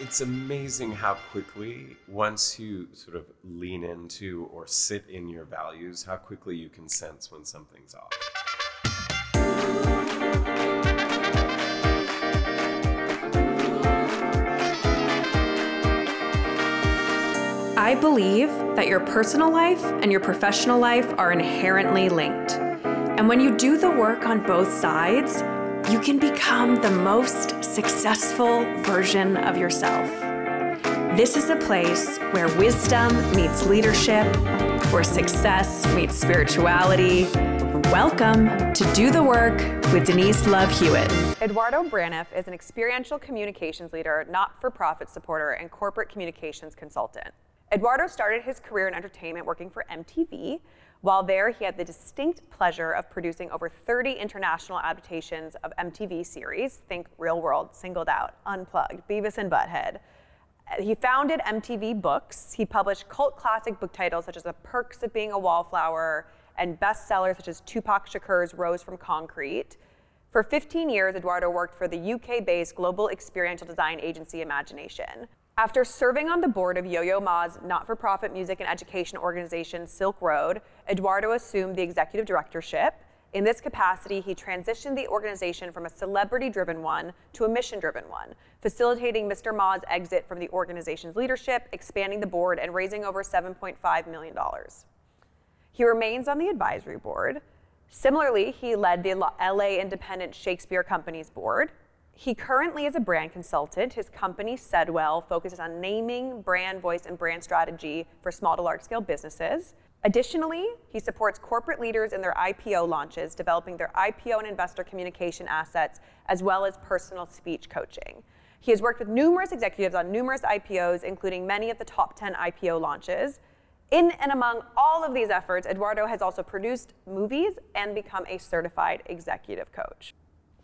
It's amazing how quickly, once you sort of lean into or sit in your values, how quickly you can sense when something's off. I believe that your personal life and your professional life are inherently linked. And when you do the work on both sides, you can become the most successful version of yourself. This is a place where wisdom meets leadership, where success meets spirituality. Welcome to Do the Work with Denise Love Hewitt. Eduardo Braniff is an experiential communications leader, not for profit supporter, and corporate communications consultant. Eduardo started his career in entertainment working for MTV. While there, he had the distinct pleasure of producing over 30 international adaptations of MTV series, think Real World, Singled Out, Unplugged, Beavis and Butthead. He founded MTV Books. He published cult classic book titles such as The Perks of Being a Wallflower and bestsellers such as Tupac Shakur's Rose from Concrete. For 15 years, Eduardo worked for the UK based global experiential design agency Imagination. After serving on the board of Yo Yo Ma's not for profit music and education organization Silk Road, Eduardo assumed the executive directorship. In this capacity, he transitioned the organization from a celebrity driven one to a mission driven one, facilitating Mr. Ma's exit from the organization's leadership, expanding the board, and raising over $7.5 million. He remains on the advisory board. Similarly, he led the LA Independent Shakespeare Company's board. He currently is a brand consultant. His company, Sedwell, focuses on naming, brand voice, and brand strategy for small to large scale businesses. Additionally, he supports corporate leaders in their IPO launches, developing their IPO and investor communication assets, as well as personal speech coaching. He has worked with numerous executives on numerous IPOs, including many of the top 10 IPO launches. In and among all of these efforts, Eduardo has also produced movies and become a certified executive coach.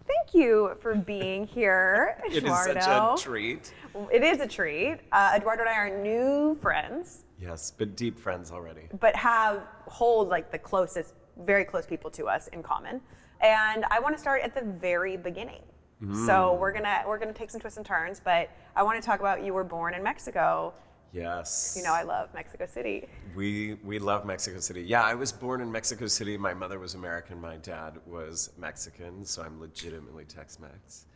Thank you for being here, Eduardo. It is such a treat. It is a treat. Uh, Eduardo and I are new friends. Yes, but deep friends already. But have hold like the closest, very close people to us in common. And I want to start at the very beginning. Mm. So we're gonna we're gonna take some twists and turns, but I want to talk about you were born in Mexico Yes. You know, I love Mexico City. We we love Mexico City. Yeah, I was born in Mexico City. My mother was American. My dad was Mexican, so I'm legitimately Tex-Mex.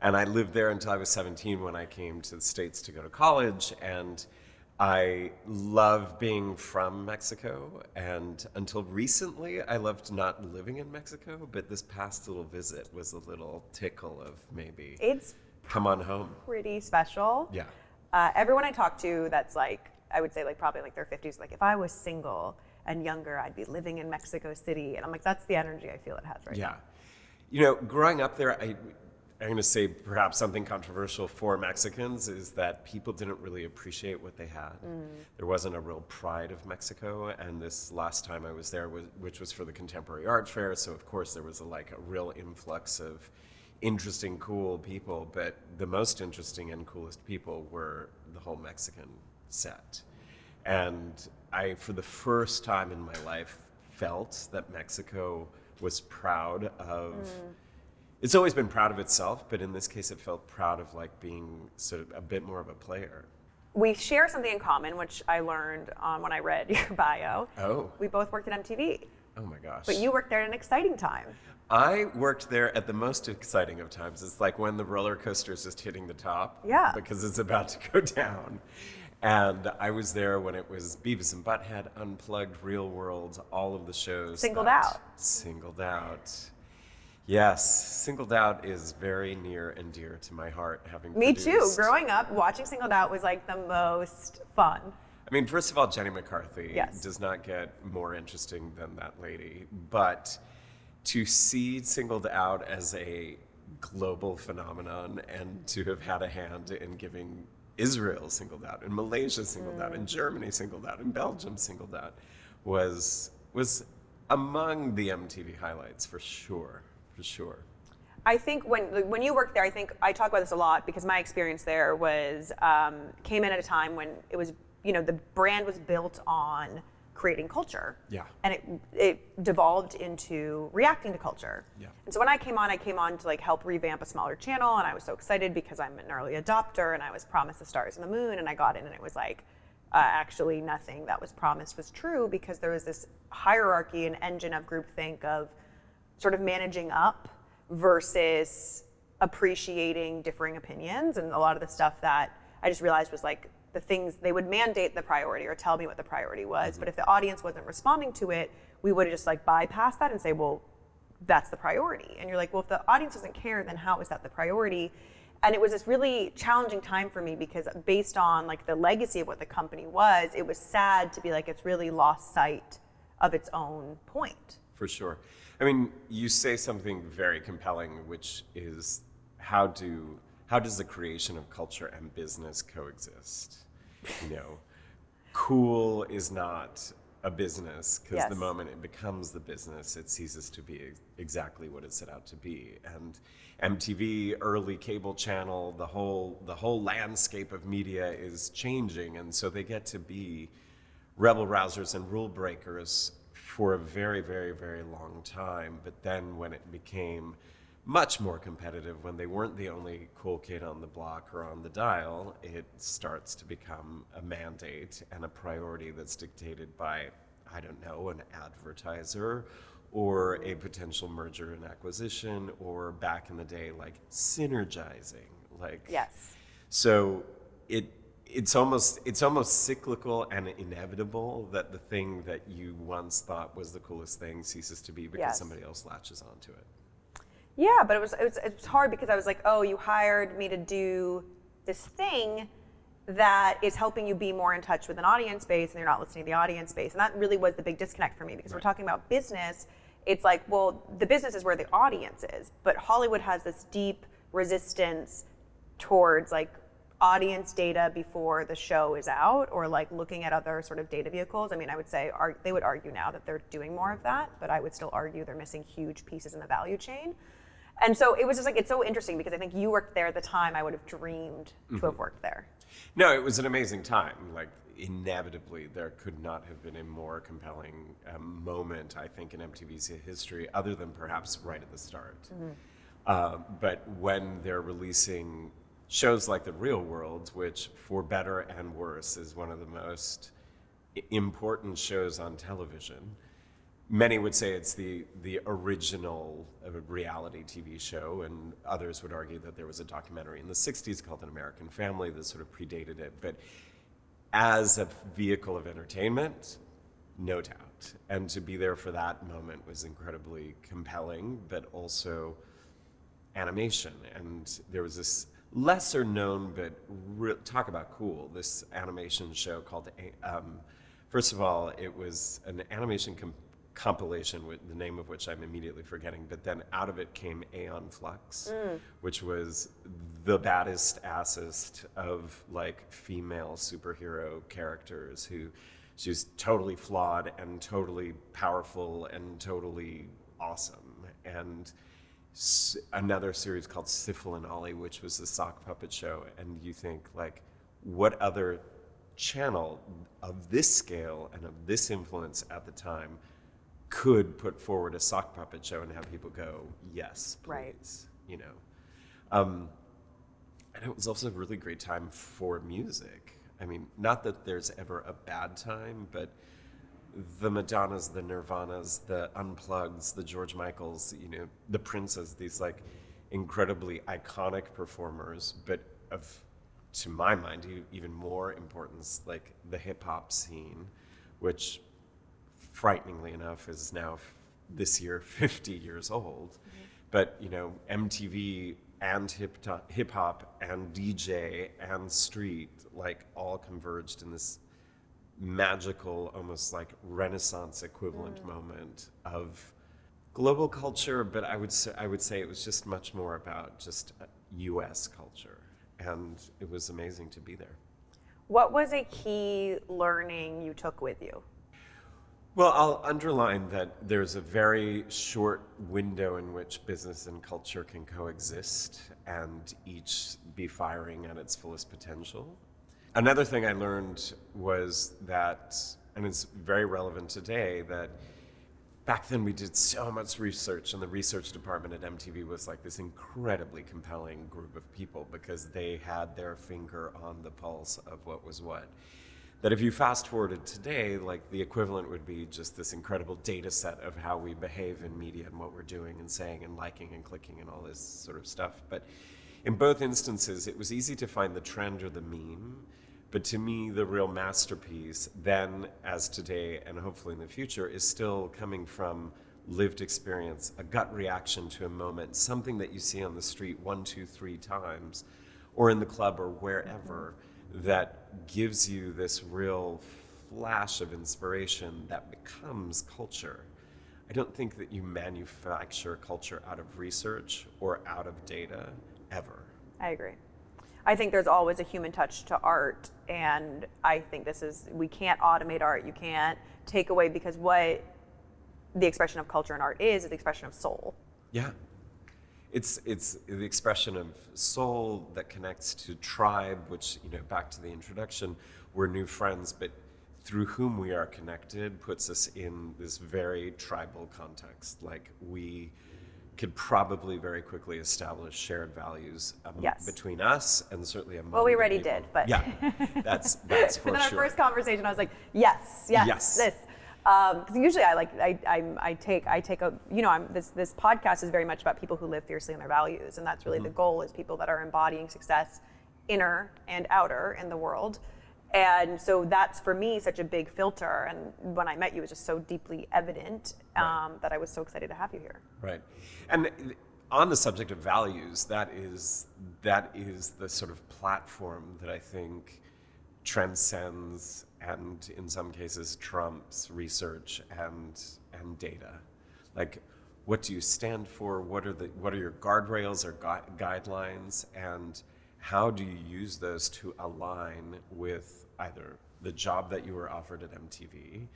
And I lived there until I was 17 when I came to the States to go to college. And I love being from Mexico. And until recently, I loved not living in Mexico. But this past little visit was a little tickle of maybe. It's come on home. Pretty special. Yeah uh, everyone I talk to that's like, I would say like probably like their 50s, like if I was single and younger, I'd be living in Mexico City. And I'm like, that's the energy I feel it has right yeah. now. You know, growing up there, I, I'm going to say perhaps something controversial for Mexicans is that people didn't really appreciate what they had. Mm. There wasn't a real pride of Mexico, and this last time I was there, was, which was for the Contemporary Art Fair, so of course there was a, like a real influx of interesting, cool people, but the most interesting and coolest people were the whole Mexican set. And I, for the first time in my life, felt that Mexico was proud of. Mm. It's always been proud of itself, but in this case, it felt proud of like being sort of a bit more of a player. We share something in common, which I learned um, when I read your bio. Oh. We both worked at MTV. Oh my gosh. But you worked there at an exciting time. I worked there at the most exciting of times. It's like when the roller coaster is just hitting the top. Yeah. Because it's about to go down. And I was there when it was Beavis and Butthead, Unplugged, Real World, all of the shows. Singled out. Singled out. Yes, Singled Out is very near and dear to my heart. Having me produced. too. Growing up, watching Singled Out was like the most fun. I mean, first of all, Jenny McCarthy yes. does not get more interesting than that lady, but to see singled out as a global phenomenon and to have had a hand in giving Israel singled out and Malaysia singled out and mm. Germany singled out and Belgium singled out was was among the MTV highlights for sure, for sure. I think when when you worked there, I think I talk about this a lot because my experience there was um, came in at a time when it was you know the brand was built on creating culture. Yeah. And it it devolved into reacting to culture. Yeah. And so when I came on, I came on to like help revamp a smaller channel, and I was so excited because I'm an early adopter, and I was promised the stars and the moon, and I got in, and it was like. Uh, actually, nothing that was promised was true because there was this hierarchy and engine of groupthink of sort of managing up versus appreciating differing opinions and a lot of the stuff that I just realized was like the things they would mandate the priority or tell me what the priority was. Mm-hmm. But if the audience wasn't responding to it, we would just like bypass that and say, well, that's the priority. And you're like, well, if the audience doesn't care, then how is that the priority? And it was this really challenging time for me because based on like the legacy of what the company was, it was sad to be like it's really lost sight of its own point. For sure. I mean, you say something very compelling, which is how do how does the creation of culture and business coexist? You know, cool is not a business because the moment it becomes the business, it ceases to be ex- exactly what it set out to be. And MTV, early cable channel, the whole the whole landscape of media is changing, and so they get to be rebel rousers and rule breakers for a very, very, very long time. But then when it became much more competitive, when they weren't the only cool kid on the block or on the dial, it starts to become a mandate and a priority that's dictated by, I don't know, an advertiser or a potential merger and acquisition or back in the day, like synergizing. Like Yes. so it it's almost it's almost cyclical and inevitable that the thing that you once thought was the coolest thing ceases to be because Yes. somebody else latches onto it. Yeah, but it was, it was it was hard because I was like, oh, you hired me to do this thing that is helping you be more in touch with an audience base, and you're not listening to the audience base, and that really was the big disconnect for me because we're talking about business. It's like, well, the business is where the audience is, but Hollywood has this deep resistance towards like audience data before the show is out or like looking at other sort of data vehicles. I mean, I would say ar- they would argue now that they're doing more of that, but I would still argue they're missing huge pieces in the value chain. And so it was just like it's so interesting because I think you worked there at the time I would have dreamed to have worked there. No, it was an amazing time. Like inevitably, there could not have been a more compelling um, moment, I think, in MTV's history, other than perhaps right at the start. Uh, but when they're releasing shows like The Real World, which, for better and worse, is one of the most important shows on television. Many would say it's the, the original uh, reality TV show, and others would argue that there was a documentary in the 60s called An American Family that sort of predated it. But as a vehicle of entertainment, no doubt. And to be there for that moment was incredibly compelling, but also animation. And there was this lesser known, but re- talk about cool, this animation show called, um, first of all, it was an animation com- compilation with the name of which I'm immediately forgetting, but then out of it came Aeon Flux, mm. which was the baddest, assest of like female superhero characters who she was totally flawed and totally powerful and totally awesome. And s- another series called Sifl and Olly, which was the sock puppet show. And you think, like, what other channel of this scale and of this influence at the time could put forward a sock puppet show and have people go, yes, please, Right. you know? Um, and it was also a really great time for music. I mean, not that there's ever a bad time, but the Madonnas, the Nirvanas, the Unplugs, the George Michaels, you know, the Princes, these like incredibly iconic performers, but of, to my mind, even more importance, like the hip hop scene, which frighteningly enough is now this year 50 years old. But, you know, MTV and hip hop and DJ and street like all converged in this magical, almost like Renaissance equivalent moment of global culture. But I would say, I would say it was just much more about just uh, U.S. culture, and it was amazing to be there. What was a key learning you took with you? Well, I'll underline that there's a very short window in which business and culture can coexist and each be firing at its fullest potential. Another thing I learned was that and it's very relevant today that back then we did so much research and the research department at mtv was like this incredibly compelling group of people because they had their finger on the pulse of what was what that if you fast forwarded today like the equivalent would be just this incredible data set of how we behave in media and what we're doing and saying and liking and clicking and all this sort of stuff. But in both instances it was easy to find the trend or the meme. But to me, the real masterpiece, then as today and hopefully in the future, is still coming from lived experience, a gut reaction to a moment, something that you see on the street one, two, three times, or in the club or wherever, mm-hmm. That gives you this real flash of inspiration that becomes culture. I don't think that you manufacture culture out of research or out of data ever. I agree. I think there's always a human touch to art, and I think this is we can't automate art. You can't take away because what the expression of culture and art is is the expression of soul. Yeah. It's, it's the expression of soul that connects to tribe, which, you know, back to the introduction, we're new friends, but through whom we are connected puts us in this very tribal context. Like we, could probably very quickly establish shared values um, Yes. between us and certainly among Well, we already people. did, but yeah, that's that's for in our sure. first conversation, I was like, yes, yes, Yes. this. Because usually I like I, I I take I take a you know I'm this this podcast is very much about people who live fiercely in their values, and that's really Mm-hmm. the goal is people that are embodying success, inner and outer in the world. And so that's for me such a big filter. And when I met you, it was just so deeply evident Right. um, that I was so excited to have you here. Right. And on the subject of values, that is that is the sort of platform that I think transcends and in some cases trumps research and and data. Like what do you stand for? What are the what are your guardrails or gui- guidelines and how do you use those to align with either the job that you were offered at MTV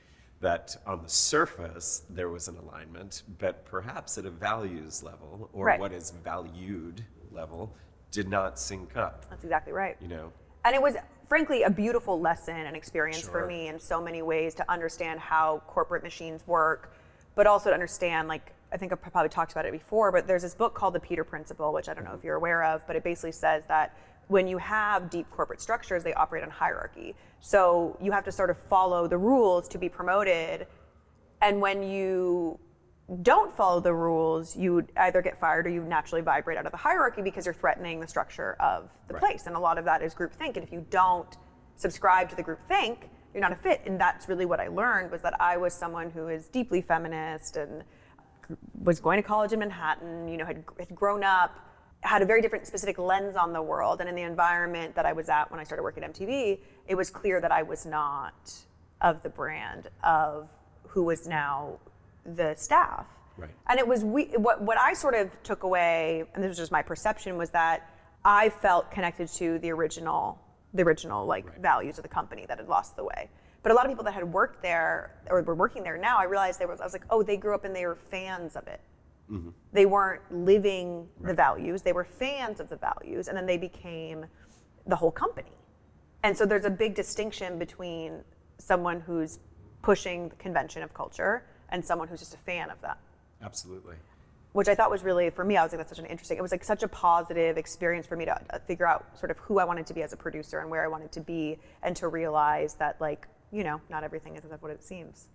that on the surface there was an alignment, but perhaps at a values level or Right. what is valued level did not sync up. That's exactly right. You know, And it was, frankly, a beautiful lesson and experience for me in so many ways to understand how corporate machines work, but also to understand, like, I think I've probably talked about it before, but there's this book called The Peter Principle, which I don't know if mm-hmm. you're aware of, but it basically says that when you have deep corporate structures, they operate on hierarchy. So you have to sort of follow the rules to be promoted. And when you don't follow the rules, you either get fired or you naturally vibrate out of the hierarchy because you're threatening the structure of the Right. place. And a lot of that is groupthink. And if you don't subscribe to the groupthink, you're not a fit. And that's really what I learned was that I was someone who is deeply feminist and was going to college in Manhattan, you know, had, had grown up, had a very different specific lens on the world. And in the environment that I was at when I started working at MTV, it was clear that I was not of the brand of who was now the staff. Right. And it was we, what, what I sort of took away, and this was just my perception, was that I felt connected to the original, the original like values of the company that had lost the way. But a lot of people that had worked there or were working there now, I realized they was I was like, oh, they grew up and they were fans of it. Mm-hmm. They weren't living the values; they were fans of the values, and then they became the whole company. And so there's a big distinction between someone who's pushing the convention of culture and someone who's just a fan of that absolutely. which I thought was really for me. I was like, that's such an interesting. It was like such a positive experience for me to uh, figure out sort of who I wanted to be as a producer and where I wanted to be, and to realize that like you know not everything is what it seems.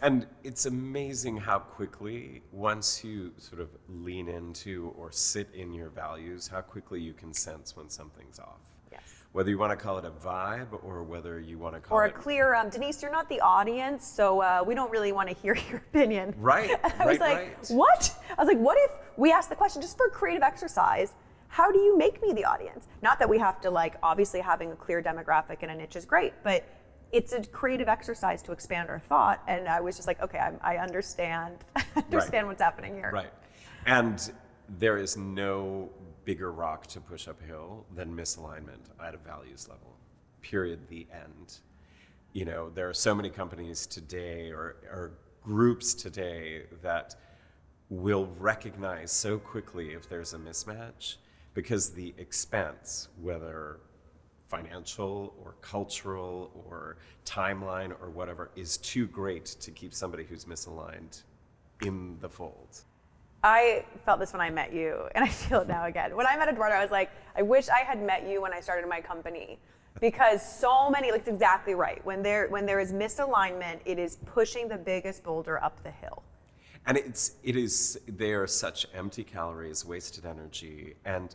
And it's amazing how quickly, once you sort of lean into or sit in your values, how quickly you can sense when something's off. Whether you want to call it a vibe or whether you want to call it Or a it clear, um, Denise, you're not the audience, so uh, we don't really want to hear your opinion. Right, And I was right, like, right. what? I was like, what if we ask the question just for creative exercise? How do you make me the audience? Not that we have to like obviously having a clear demographic and a niche is great, but it's a creative exercise to expand our thought. And I was just like, okay, I'm, I understand, I understand what's happening here. Right. And there is no bigger rock to push uphill than misalignment at a values level. Period. The end. You know, there are so many companies today or, or groups today that will recognize so quickly if there's a mismatch because the expense, whether financial or cultural or timeline or whatever is too great to keep somebody who's misaligned in the fold. I felt this when I met you, and I feel it now again. When I met Eduardo, I was like, I wish I had met you when I started my company. Because so many, like, exactly right. When there, when there is misalignment, it is pushing the biggest boulder up the hill. And it's it is they are such empty calories, wasted energy, and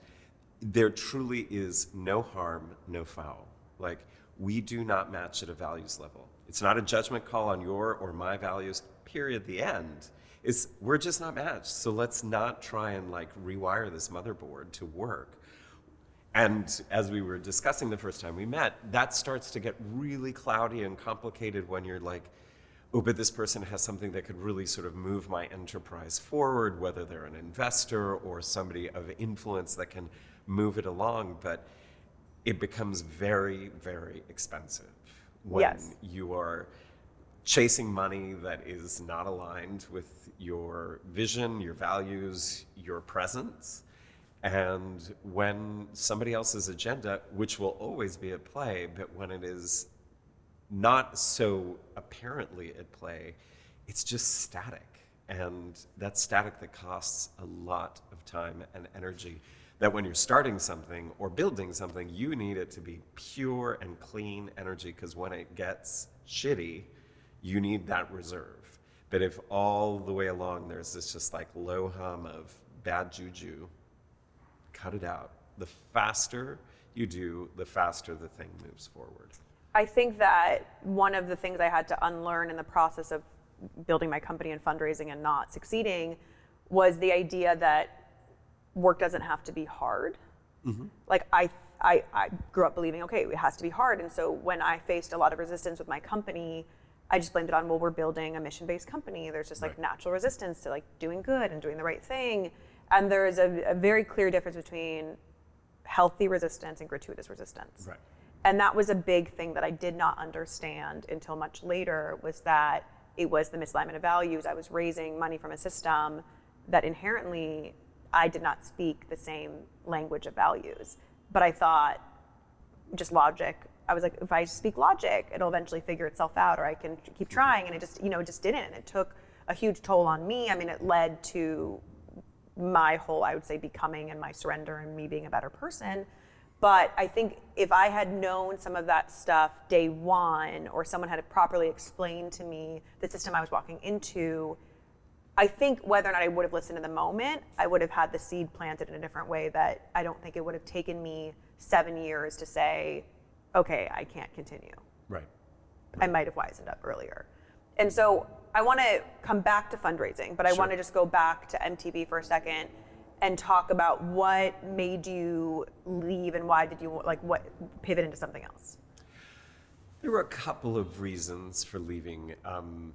there truly is no harm, no foul. Like we do not match at a values level. It's not a judgment call on your or my values. Period. The end. Is we're just not matched. So let's not try and like rewire this motherboard to work. And as we were discussing the first time we met, that starts to get really cloudy and complicated when you're like, oh, but this person has something that could really sort of move my enterprise forward, whether they're an investor or somebody of influence that can move it along. But it becomes very, very expensive when Yes. you are chasing money that is not aligned with your vision, your values, your presence. And when somebody else's agenda, which will always be at play, but when it is not so apparently at play, it's just static. And that's static that costs a lot of time and energy. That when you're starting something or building something, you need it to be pure and clean energy because when it gets shitty, you need that reserve. But if all the way along there's this just like low hum of bad juju, cut it out. The faster you do, the faster the thing moves forward. I think that one of the things I had to unlearn in the process of building my company and fundraising and not succeeding was the idea that work doesn't have to be hard. Mm-hmm. Like I, I, I grew up believing, okay, it has to be hard. And so when I faced a lot of resistance with my company, I just blamed it on, well, we're building a mission-based company. There's just like Right. natural resistance to like doing good and doing the right thing. And there is a, a very clear difference between healthy resistance and gratuitous resistance. Right. And that was a big thing that I did not understand until much later was that it was the misalignment of values. I was raising money from a system that inherently I did not speak the same language of values. But I thought just logic. I was like, if I speak logic, it'll eventually figure itself out, or I can keep mm-hmm. trying. And it just, you know, it just didn't. And it took a huge toll on me. I mean, it led to my whole, I would say, becoming and my surrender and me being a better person. But I think if I had known some of that stuff day one, or someone had properly explained to me the system I was walking into, I think whether or not I would have listened in the moment, I would have had the seed planted in a different way that I don't think it would have taken me seven years to say, okay, I can't continue. Right. I might have wisened up earlier. And so I want to come back to fundraising, but I Sure. want to just go back to MTV for a second and talk about what made you leave and why did you like what pivot into something else? There were a couple of reasons for leaving. Um,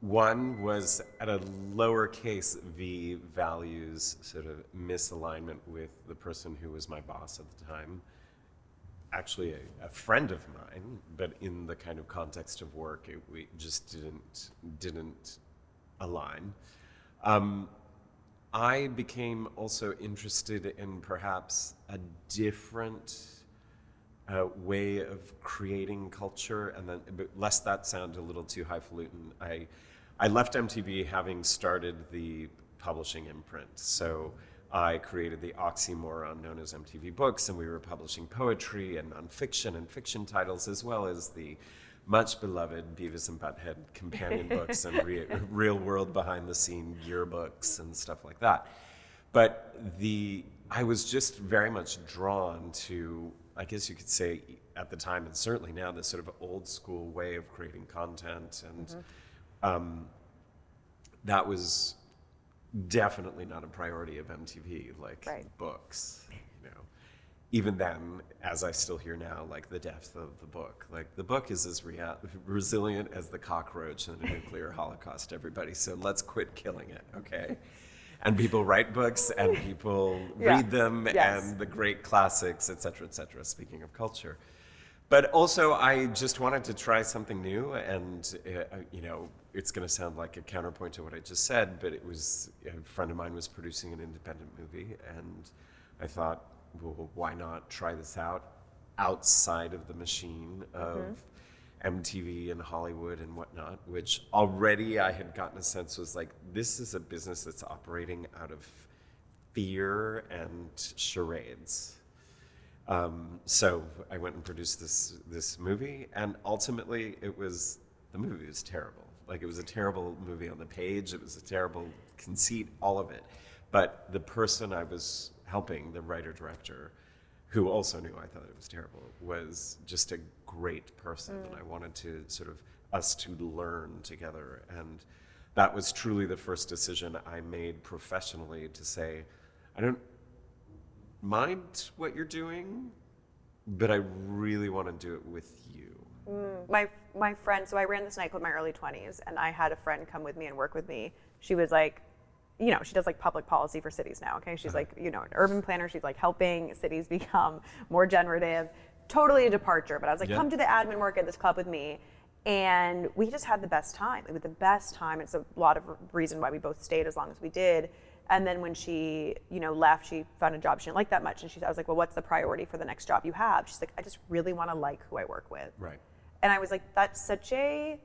one was at a lowercase v values sort of misalignment with the person who was my boss at the time. Actually, a, a friend of mine, but in the kind of context of work, it, we just didn't didn't align. Um, I became also interested in perhaps a different uh, way of creating culture, and then lest that sound a little too highfalutin, I I left MTV having started the publishing imprint. So I created the oxymoron known as MTV Books, and we were publishing poetry and nonfiction and fiction titles, as well as the much beloved Beavis and Butthead companion books and re- real world behind the scene yearbooks and stuff like that. But the I was just very much drawn to, I guess you could say at the time and certainly now, this sort of old school way of creating content, and um, that was definitely not a priority of MTV, like Right. books. You know, even then, as I still hear now, like the depth of the book, like the book is as rea- resilient as the cockroach in a nuclear holocaust. Everybody, so let's quit killing it, okay? And people write books, and people Yeah. read them, Yes. and the great classics, et cetera, et cetera. Speaking of culture. But also, I just wanted to try something new, and uh, you know, it's going to sound like a counterpoint to what I just said, but it was a friend of mine was producing an independent movie, and I thought, well, why not try this out? outside of the machine of MTV and Hollywood and whatnot, which already I had gotten a sense was like, this is a business that's operating out of fear and charades. Um, so I went and produced this this movie, and ultimately it was the movie was terrible. Like it was a terrible movie on the page. It was a terrible conceit, all of it. But the person I was helping, the writer director, who also knew I thought it was terrible, was just a great person, and I mm. wanted to sort of us to learn together. And that was truly the first decision I made professionally to say, I don't mind what you're doing, but I really want to do it with you. Mm. my my friend so i ran this nightclub in my early 20s and i had a friend come with me and work with me. She was like you know she does like public policy for cities now okay? She's uh-huh. like you know an urban planner. She's like helping cities become more generative. Totally a departure but i was like Yeah. come to the admin work at this club with me. And we just had the best time it was the best time. It's a lot of reason why we both stayed as long as we did. And then when she you know left she found a job she didn't like that much. And she i was like well what's the priority for the next job you have? She's like i just really want to like who i work with. Right. And I was like, that's such a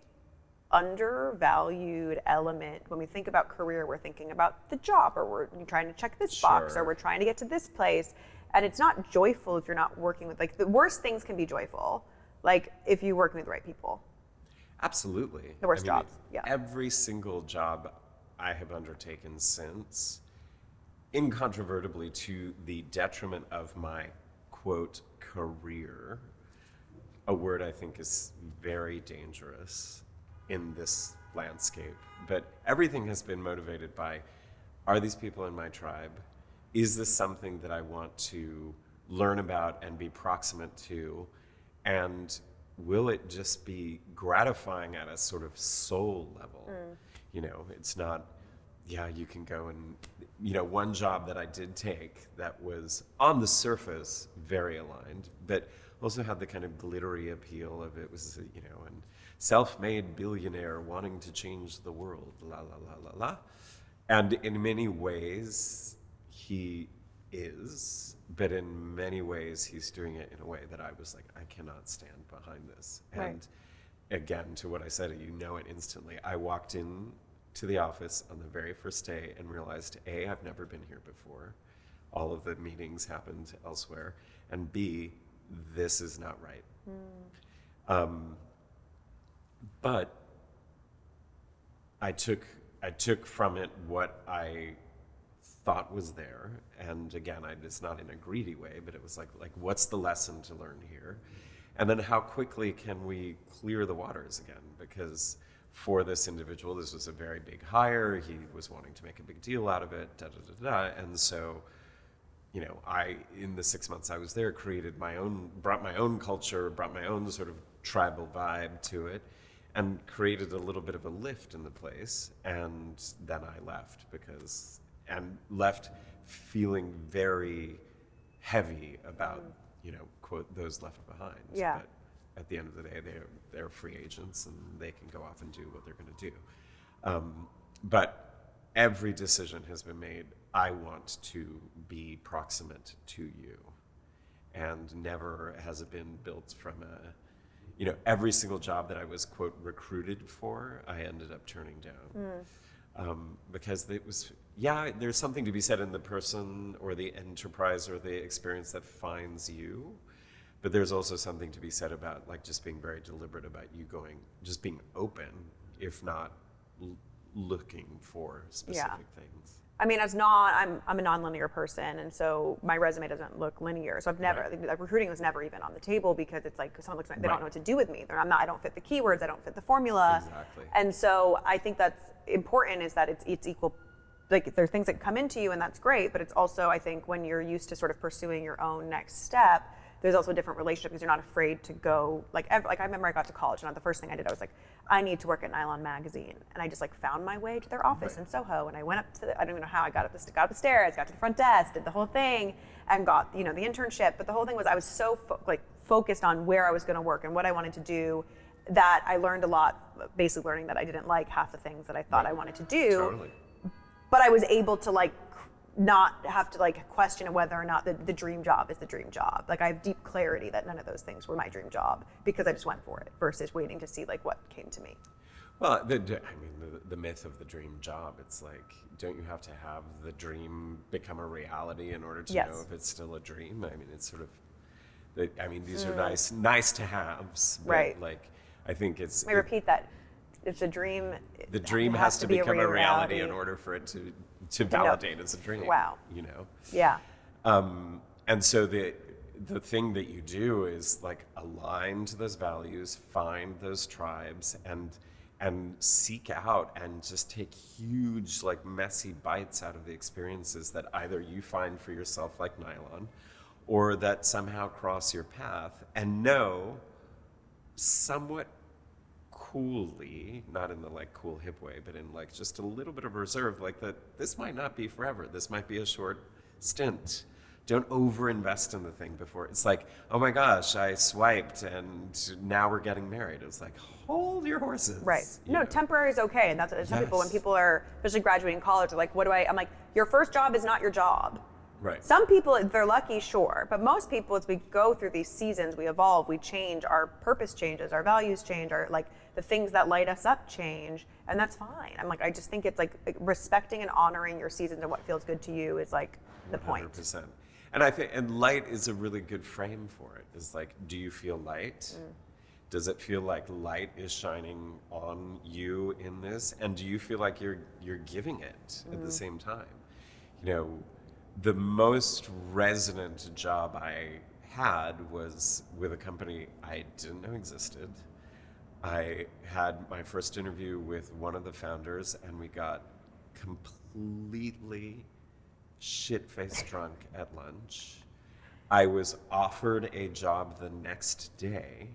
undervalued element when we think about career. We're thinking about the job, or we're trying to check this box, or we're trying to get to this place. And it's not joyful if you're not working with like the worst things can be joyful, like if you work with the right people. Absolutely. The worst jobs, yeah. Every single job I have undertaken since, incontrovertibly to the detriment of my quote career, a word I think is very dangerous in this landscape. But everything has been motivated by are these people in my tribe? Is this something that I want to learn about and be proximate to? And will it just be gratifying at a sort of soul level? Mm. You know, it's not, yeah, you can go and, you know, one job that I did take that was on the surface very aligned, but also had the kind of glittery appeal of it was, you know, and self-made billionaire wanting to change the world, la la la la la. And in many ways, he is, but in many ways, he's doing it in a way that I was like, I cannot stand behind this. Right. And again, to what I said, you know it instantly. I walked in to the office on the very first day and realized A, I've never been here before. All of the meetings happened elsewhere. And B, this is not right. Um, but I took I took from it what I thought was there, and again, I, it's not in a greedy way, but it was like like what's the lesson to learn here, and then how quickly can we clear the waters again? Because for this individual, this was a very big hire. He was wanting to make a big deal out of it, da da da da, and so you know, I in the six months I was there created my own, brought my own culture, brought my own sort of tribal vibe to it, and created a little bit of a lift in the place. And then I left because, and left feeling very heavy about, you know, quote those left behind. Yeah. But at the end of the day, they're they're free agents and they can go off and do what they're going to do. Um, but every decision has been made. I want to be proximate to you, and never has it been built from a, you know, every single job that I was quote recruited for, I ended up turning down. Um, because it was, yeah, there's something to be said in the person or the enterprise or the experience that finds you. But there's also something to be said about like just being very deliberate about you going, just being open, if not l- looking for specific things. I mean, as not, I'm, I'm a nonlinear person, and so my resume doesn't look linear. So I've never, Right. like, recruiting was never even on the table because it's like someone looks like they Right. don't know what to do with me. They're, I'm not, I don't fit the keywords, I don't fit the formula. Exactly. And so I think that's important is that it's it's equal. Like there are things that come into you, and that's great. But it's also, I think, when you're used to sort of pursuing your own next step, there's also a different relationship because you're not afraid to go. Like, like I remember I got to college, and the first thing I did, I was like, I need to work at Nylon Magazine, and I just like found my way to their office in Soho, and I went up to. The, I don't even know how I got up the got up the stairs, got to the front desk, did the whole thing, and got you know the internship. But the whole thing was I was so fo- like focused on where I was going to work and what I wanted to do that I learned a lot, basically learning that I didn't like half the things that I thought I wanted to do Totally. but I was able to like not have to like question whether or not the, the dream job is the dream job. Like I have deep clarity that none of those things were my dream job because I just went for it versus waiting to see like what came to me. Well, the, I mean, the, the myth of the dream job, it's like, don't you have to have the dream become a reality in order to Yes. know if it's still a dream? I mean, it's sort of, I mean, these are nice, nice to haves. But Mm. Right. Like, I think it's, Let me repeat that. If the dream the dream has to be become a real reality in order for it to, to validate as a dream. Wow. You know? Yeah. Um, and so the the thing that you do is like align to those values, find those tribes, and and seek out and just take huge like messy bites out of the experiences that either you find for yourself like nylon, or that somehow cross your path, and know somewhat coolly, not in the like cool hip way, but in like just a little bit of reserve, like that this might not be forever. This might be a short stint. Don't overinvest in the thing before it's like, oh my gosh, I swiped and now we're getting married. It's like, hold your horses. Right. you No, know? temporary is okay. And that's what some people, when Yes. people are, especially graduating college, are like, what do I, I'm like, your first job is not your job. Right. Some people, if they're lucky, sure. But most people, as we go through these seasons, we evolve, we change, our purpose changes, our values change, our like the things that light us up change, and that's fine. I'm like, I just think it's like respecting and honoring your seasons and what feels good to you is like the point. 100%. And I think, and light is a really good frame for it. Is like, do you feel light? Mm. Does it feel like light is shining on you in this? And do you feel like you're you're giving it at Mm. the same time? You know, the most resonant job I had was with a company I didn't know existed. I had my first interview with one of the founders, and we got completely shit faced drunk at lunch. I was offered a job the next day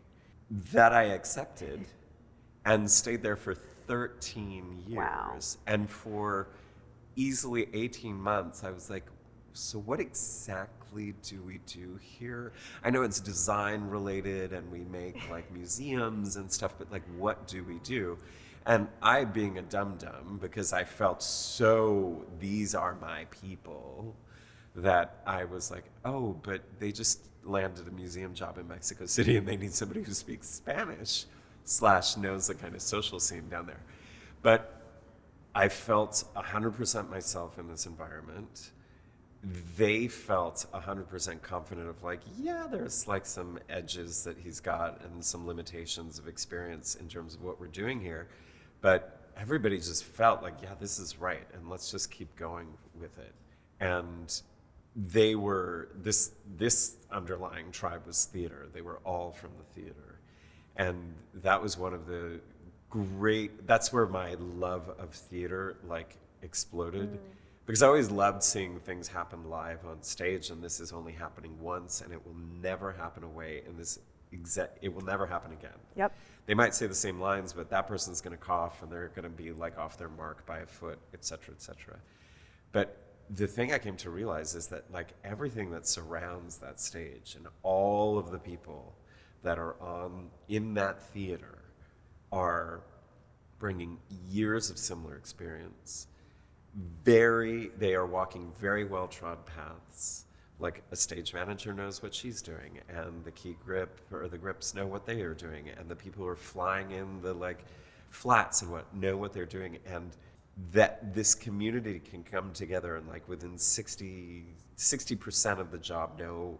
that I accepted and stayed there for 13 years. Wow. And for easily 18 months, I was like, so what exactly do we do here? I know it's design related and we make like museums and stuff, but like what do we do? And I being a dum dum because I felt so these are my people that I was like, oh, but they just landed a museum job in Mexico City and they need somebody who speaks Spanish slash knows the kind of social scene down there. But I felt 100% myself in this environment. They felt 100% confident of like, yeah, there's like some edges that he's got and some limitations of experience in terms of what we're doing here. But everybody just felt like, yeah, this is right. And let's just keep going with it. And they were this this underlying tribe was theater. They were all from the theater, and that was one of the great. That's where my love of theater like exploded, mm. Because I always loved seeing things happen live on stage, and this is only happening once, and it will never happen away And this exact. It will never happen again. Yep. They might say the same lines, but that person's going to cough, and they're going to be like off their mark by a foot, et cetera, et cetera. But the thing I came to realize is that like everything that surrounds that stage and all of the people that are on in that theater are bringing years of similar experience. Very, they are walking very well trod paths. Like a stage manager knows what she's doing, and the key grip or the grips know what they are doing, and the people who are flying in the like flats and what know what they're doing, and that this community can come together and like within 60 percent of the job know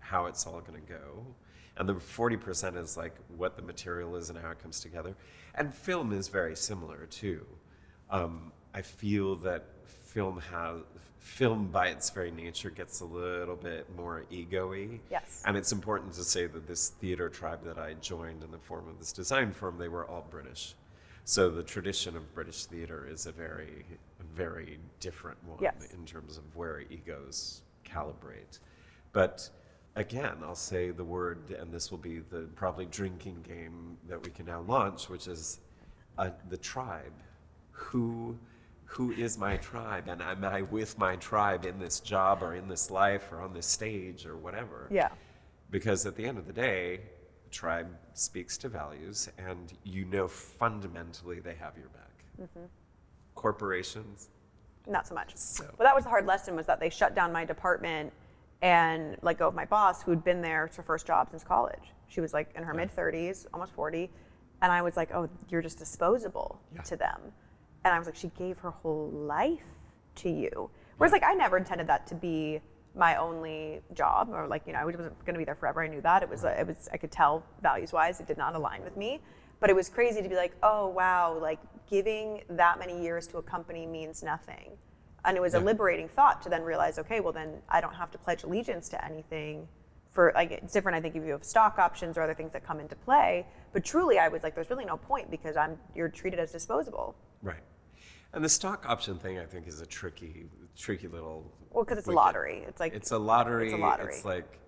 how it's all going to go and the 40% is like what the material is and how it comes together and film is very similar too um, i feel that film has film by its very nature gets a little bit more ego-y Yes. and it's important to say that this theater tribe that i joined in the form of this design firm they were all british so the tradition of British theater is a very, very different one Yes. in terms of where egos calibrate. But again, I'll say the word, and this will be the probably drinking game that we can now launch, which is uh, the tribe. Who, who is my tribe, and am I with my tribe in this job or in this life or on this stage or whatever? Yeah. because at the end of the day, tribe speaks to values, and you know fundamentally they have your back. Mm-hmm. Corporations, not so much. So- But that was the hard lesson was that they shut down my department and let go of my boss who'd been there her first job since college. She was like in her mid 30s, almost 40, and I was like, "Oh, you're just disposable Yeah. to them." And I was like, "She gave her whole life to you." Whereas like I never intended that to be my only job or like, you know, I wasn't going to be there forever. I knew that. It was uh, it was I could tell values-wise it did not align with me. But it was crazy to be like, "Oh, wow, like giving that many years to a company means nothing." and it was a liberating thought to then realize okay well then i don't have to pledge allegiance to anything for like it's different i think if you have stock options or other things that come into play but truly i was like there's really no point because i'm you're treated as disposable Right. And the stock option thing, I think, is a tricky, tricky little. well because it's a lottery it's like It's a lottery. it's a lottery It's like,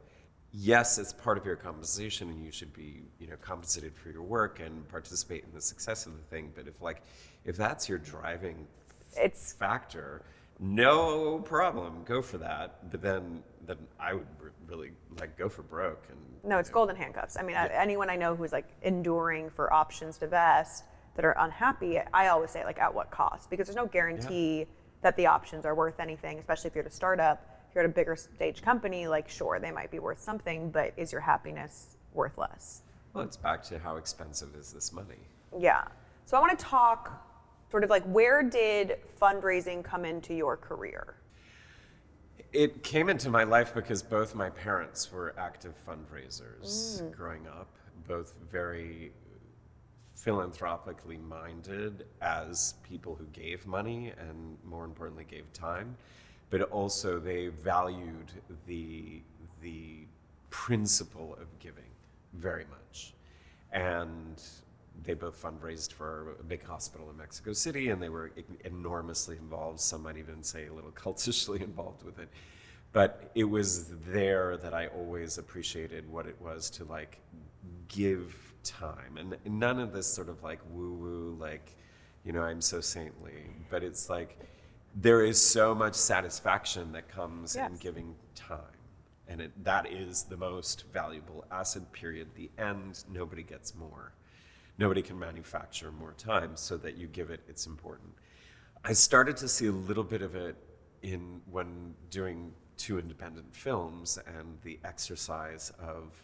yes, it's part of your compensation, and you should be, you know, compensated for your work and participate in the success of the thing. But if like, if that's your driving it's factor, no problem, go for that. But then, then I would really like go for broke and. no it's golden handcuffs i mean I, anyone i know who's like enduring for options to vest that are unhappy i always say like at what cost? Because there's no guarantee that the options are worth anything especially if you're at a startup if you're at a bigger stage company like sure they might be worth something but is your happiness worth less? Well, it's back to how expensive is this money. yeah. So i want to talk sort of like where did fundraising come into your career? It came into my life because both my parents were active fundraisers mm. growing up, both very philanthropically minded as people who gave money and more importantly gave time, but also they valued the the principle of giving very much. And they both fundraised for a big hospital in Mexico City, and they were enormously involved. Some might even say a little cultishly involved with it. But it was there that I always appreciated what it was to like give time, and none of this sort of like woo woo, like, you know, I'm so saintly. But it's like there is so much satisfaction that comes in giving time. And it, that is the most valuable asset, period. The end, nobody gets more. Nobody can manufacture more time, so that you give it, it's important. I started to see a little bit of it in when doing two independent films and the exercise of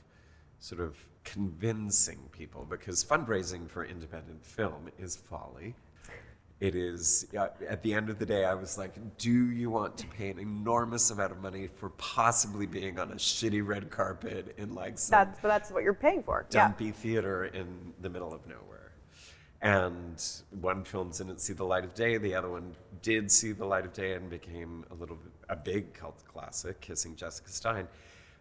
sort of convincing people because fundraising for independent film is folly. It is, at the end of the day, I was like, do you want to pay an enormous amount of money for possibly being on a shitty red carpet in like some that's that's what you're paying for yeah dumpy theater in the middle of nowhere? And one film didn't see the light of day, the other one did see the light of day and became a little bit, a big cult classic, Kissing Jessica Stein.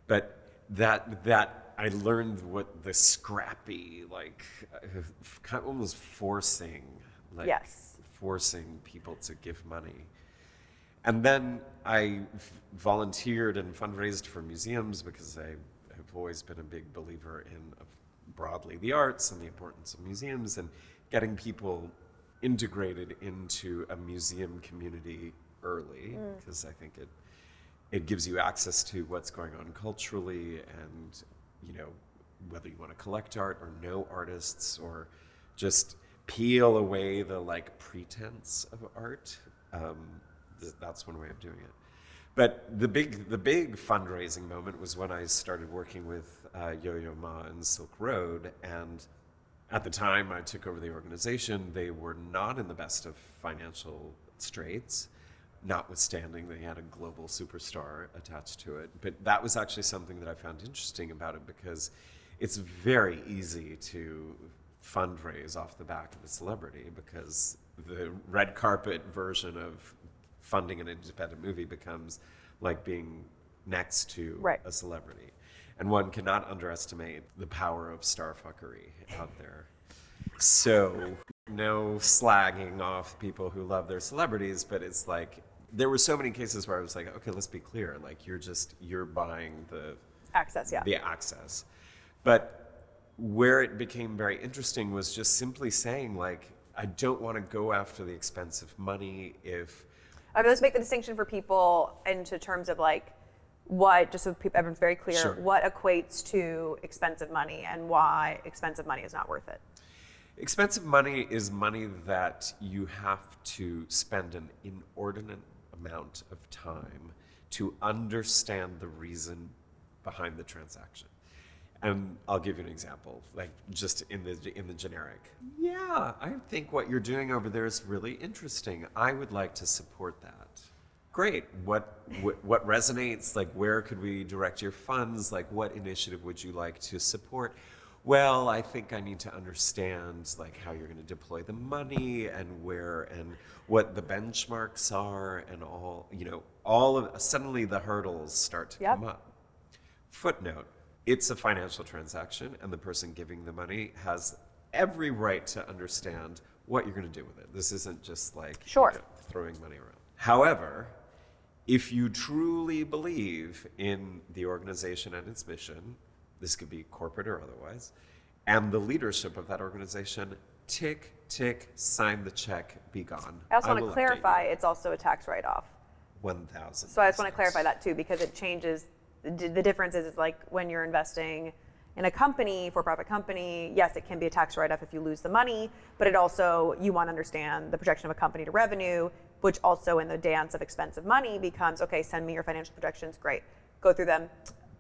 But that, that, I learned what the scrappy, like, kind of almost forcing, like, Yes. forcing people to give money. And then I volunteered and fundraised for museums because I have always been a big believer in uh, broadly the arts and the importance of museums and getting people integrated into a museum community early because I think it it gives you access to what's going on culturally and you know whether you want to collect art or know artists or just peel away the like pretense of art um, th- that's one way of doing it. But the big the big fundraising moment was when i started working with uh, yo-yo ma and silk road and at the time I took over the organization, they were not in the best of financial straits, notwithstanding they had a global superstar attached to it. But that was actually something that I found interesting about it because it's very easy to fundraise off the back of a celebrity because the red carpet version of funding an independent movie becomes like being next to Right. a celebrity. And one cannot underestimate the power of starfuckery out there. So, no slagging off people who love their celebrities, but it's like there were so many cases where I was like, okay, let's be clear. Like you're just you're buying the access yeah the access. But where it became very interesting was just simply saying like I don't want to go after the expensive money if I mean, let's make the distinction for people into terms of like what, just so people, everyone's very clear, Sure. what equates to expensive money and why expensive money is not worth it. Expensive money is money that you have to spend an inordinate amount of time to understand the reason behind the transaction. And I'll give you an example, like just in the in the generic. Yeah, I think what you're doing over there is really interesting. I would like to support that. Great. What what, what resonates? Like, where could we direct your funds? Like, what initiative would you like to support? Well, I think I need to understand like how you're going to deploy the money and where and what the benchmarks are and all you know all of suddenly the hurdles start to Yep. come up. Footnote it's a financial transaction, and the person giving the money has every right to understand what you're going to do with it. This isn't just like you know, throwing money around. However, if you truly believe in the organization and its mission, this could be corporate or otherwise, and the leadership of that organization, tick, tick, sign the check, be gone. I also want to clarify it's also a tax write off. 1,000. So I just want to clarify that too because it changes. The difference is, is like when you're investing in a company, for-profit company, yes, it can be a tax write-off if you lose the money, but it also you want to understand the projection of a company to revenue, which also in the dance of expensive money becomes okay. Send me your financial projections. Great, go through them.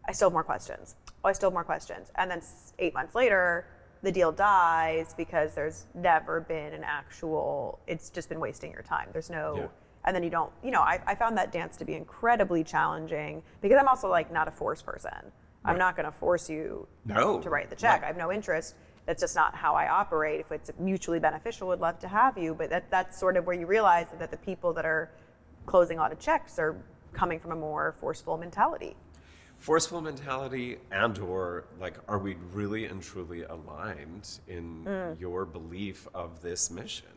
I still have more questions. Oh, I still have more questions. And then eight months later, the deal dies because there's never been an actual. It's just been wasting your time. There's no Yeah. and then you don't you know I, I found that dance to be incredibly challenging because i'm also like not a force person i'm not going to force you No, to write the check right. i have no interest that's just not how i operate if it's mutually beneficial would love to have you but that, that's sort of where you realize that the people that are closing a lot of checks are coming from a more forceful mentality forceful mentality and or like are we really and truly aligned in Mm. your belief of this mission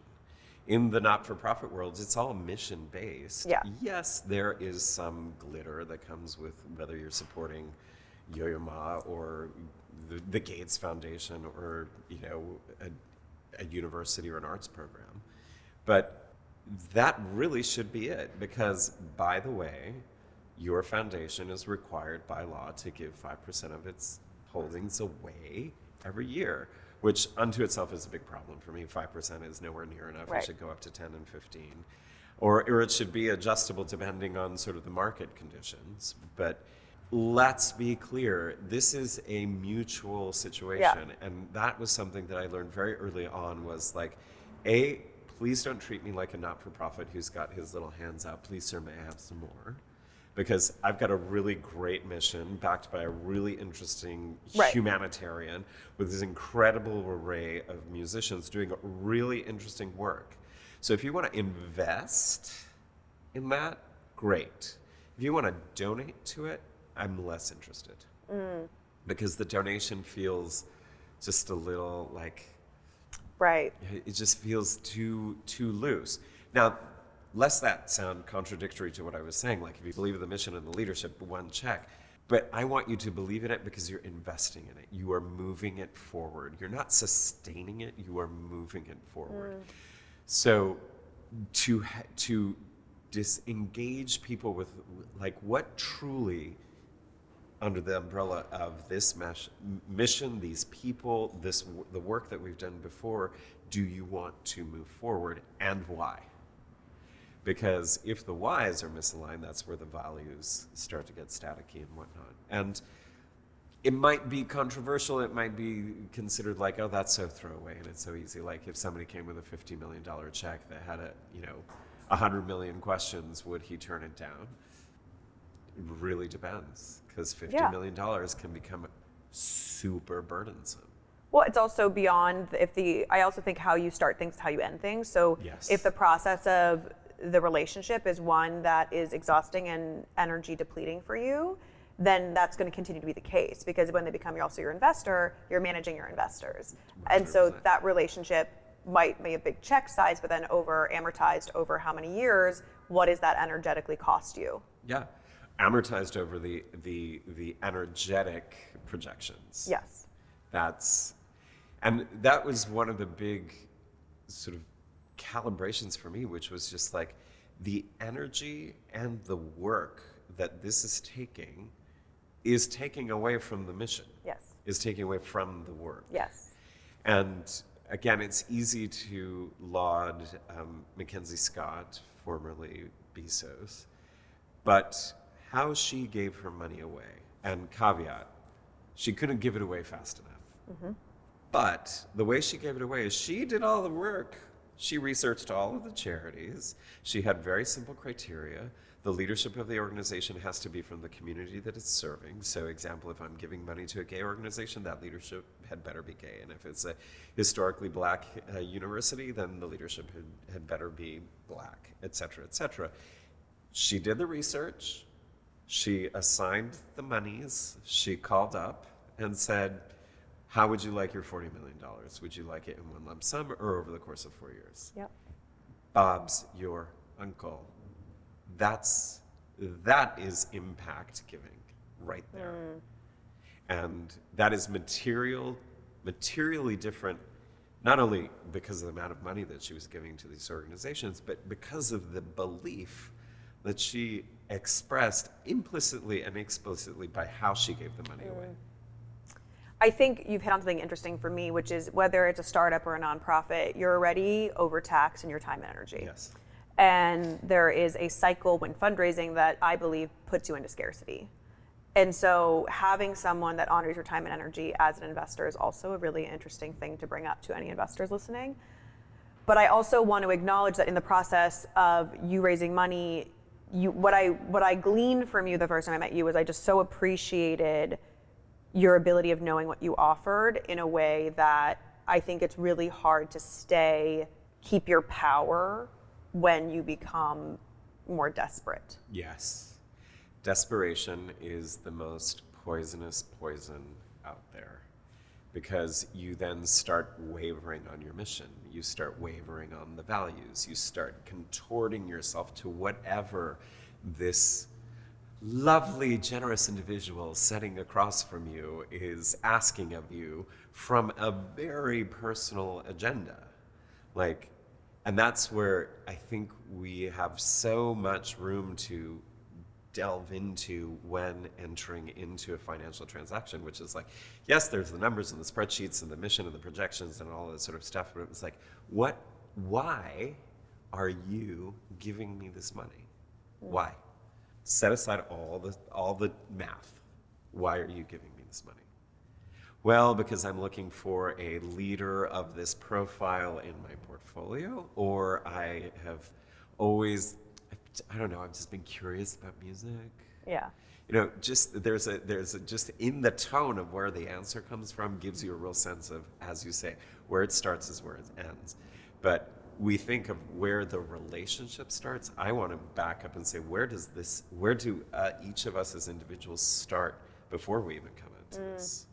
in the not-for-profit world it's all mission based Yeah. yes there is some glitter that comes with whether you're supporting yo-yo ma or the, the gates foundation or you know a, a university or an arts program but that really should be it because, by the way, your foundation is required by law to give 5% of its holdings away every year, which unto itself is a big problem for me. 5% is nowhere near enough. Right. It should go up to 10 and 15. Or, or it should be adjustable depending on sort of the market conditions. But let's be clear this is a mutual situation and that was something that i learned very early on was like a please don't treat me like a not-for-profit who's got his little hands out please sir may i have some more because i've got a really great mission backed by a really interesting Right. humanitarian with this incredible array of musicians doing really interesting work so if you want to invest in that, great. If you want to donate to it, I'm less interested. Mm. Because the donation feels just a little like right it just feels too too loose. Now, lest that sound contradictory to what I was saying, like if you believe in the mission and the leadership, one check. But I want you to believe in it because you're investing in it. You are moving it forward. You're not sustaining it, you are moving it forward. Mm. So to to disengage people with like what truly under the umbrella of this mesh, mission, these people, this the work that we've done before, do you want to move forward and why? Because if the whys are misaligned, that's where the values start to get staticky and whatnot. And it might be controversial. It might be considered like, oh, that's so throwaway and it's so easy. Like if somebody came with a fifty million dollar check that had a, you know, a hundred million questions, would he turn it down? It really depends, because fifty Yeah. million dollars can become super burdensome. Well, it's also beyond if the. I also think how you start things, is how you end things. So Yes. if the process of the relationship is one that is exhausting and energy depleting for you, then that's going to continue to be the case because when they become also your investor, you're managing your investors, and so that relationship might be a big check size, but then over amortized over how many years? What does that energetically cost you? Yeah, amortized over the the the energetic projections. Yes. That's, and that was one of the big sort of calibrations for me, which was just like the energy and the work that this is taking is taking away from the mission, Yes. is taking away from the work. Yes. And again, it's easy to laud um, Mackenzie Scott, formerly Bezos, but how she gave her money away. And caveat, she couldn't give it away fast enough. But the way she gave it away is she did all the work. She researched all of the charities. She had very simple criteria. The leadership of the organization has to be from the community that it's serving. So, example, if I'm giving money to a gay organization, that leadership had better be gay. And if it's a historically black uh, university, then the leadership had, had better be black, et cetera, et cetera. She did the research. She assigned the monies. She called up and said, How would you like your $40 million? Would you like it in one lump sum or over the course of four years? Yep. Bob's your uncle. That's that is impact giving right there. Mm. And that is material materially different not only because of the amount of money that she was giving to these organizations, but because of the belief that she expressed implicitly and explicitly by how she gave the money away. Mm. I think you've hit on something interesting for me, which is whether it's a startup or a nonprofit, you're already overtaxed in your time and energy. Yes. And there is a cycle when fundraising that I believe puts you into scarcity. And so having someone that honors your time and energy as an investor is also a really interesting thing to bring up to any investors listening. But I also want to acknowledge that in the process of you raising money, you what I what I gleaned from you the first time I met you was I just so appreciated your ability of knowing what you offered in a way that I think it's really hard to stay keep your power when you become more desperate. Yes. Desperation is the most poisonous poison out there because you then start wavering on your mission. You start wavering on the values. You start contorting yourself to whatever this lovely, generous individual sitting across from you is asking of you from a very personal agenda. Like, and that's where I think we have so much room to delve into when entering into a financial transaction, which is like, yes, there's the numbers and the spreadsheets and the mission and the projections and all that sort of stuff, but it was like, what, why are you giving me this money? Why? Set aside all the all the math. Why are you giving me this money? Well, because I'm looking for a leader of this profile in my portfolio, or I have always, I don't know, I've just been curious about music. Yeah. You know, just there's a there's a, just in the tone of where the answer comes from gives you a real sense of, as you say, where it starts is where it ends. But we think of where the relationship starts. I want to back up and say, where does this? Where do uh, each of us as individuals start before we even come into this?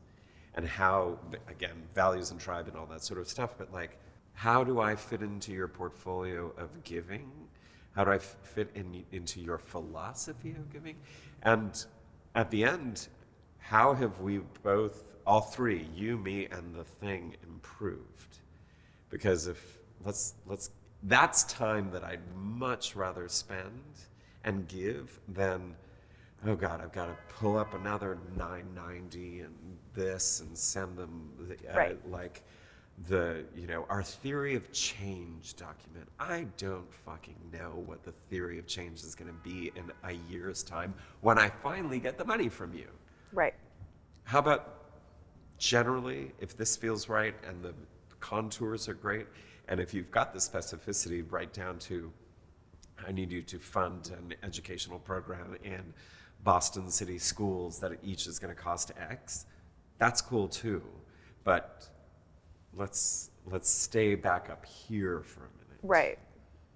and how again values and tribe and all that sort of stuff but like how do i fit into your portfolio of giving how do i f- fit in into your philosophy of giving and at the end how have we both all three you me and the thing improved because if let's let's that's time that i'd much rather spend and give than oh god i've got to pull up another 990 and this and send them the, uh, like the you know our theory of change document. I don't fucking know what the theory of change is going to be in a year's time when i finally get the money from you. Right. how about generally, if this feels right and the contours are great, and if you've got the specificity right down to, I need you to fund an educational program in Boston City schools that each is going to cost X, that's cool too. But let's let's stay back up here for a minute. Right.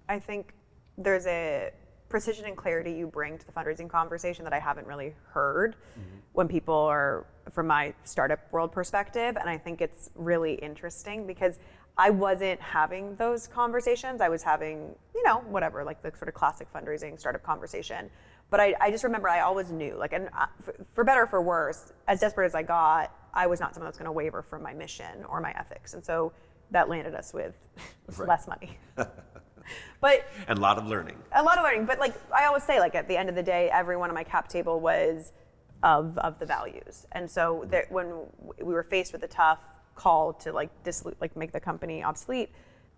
I think there's a precision and clarity you bring to the fundraising conversation that I haven't really heard mm-hmm. when people are from my startup world perspective. And I think it's really interesting because I wasn't having those conversations. I was having, you know, whatever, like the sort of classic fundraising startup conversation. But I, I just remember I always knew, like, and uh, for, better or for worse, as desperate as I got, I was not someone that's going to waver from my mission or my ethics. And so that landed us with Right. less money. but And a lot of learning. a lot of learning. But like I always say, like at the end of the day, everyone on my cap table was of of the values. And so there, when we were faced with a tough call to like dissolute, like make the company obsolete,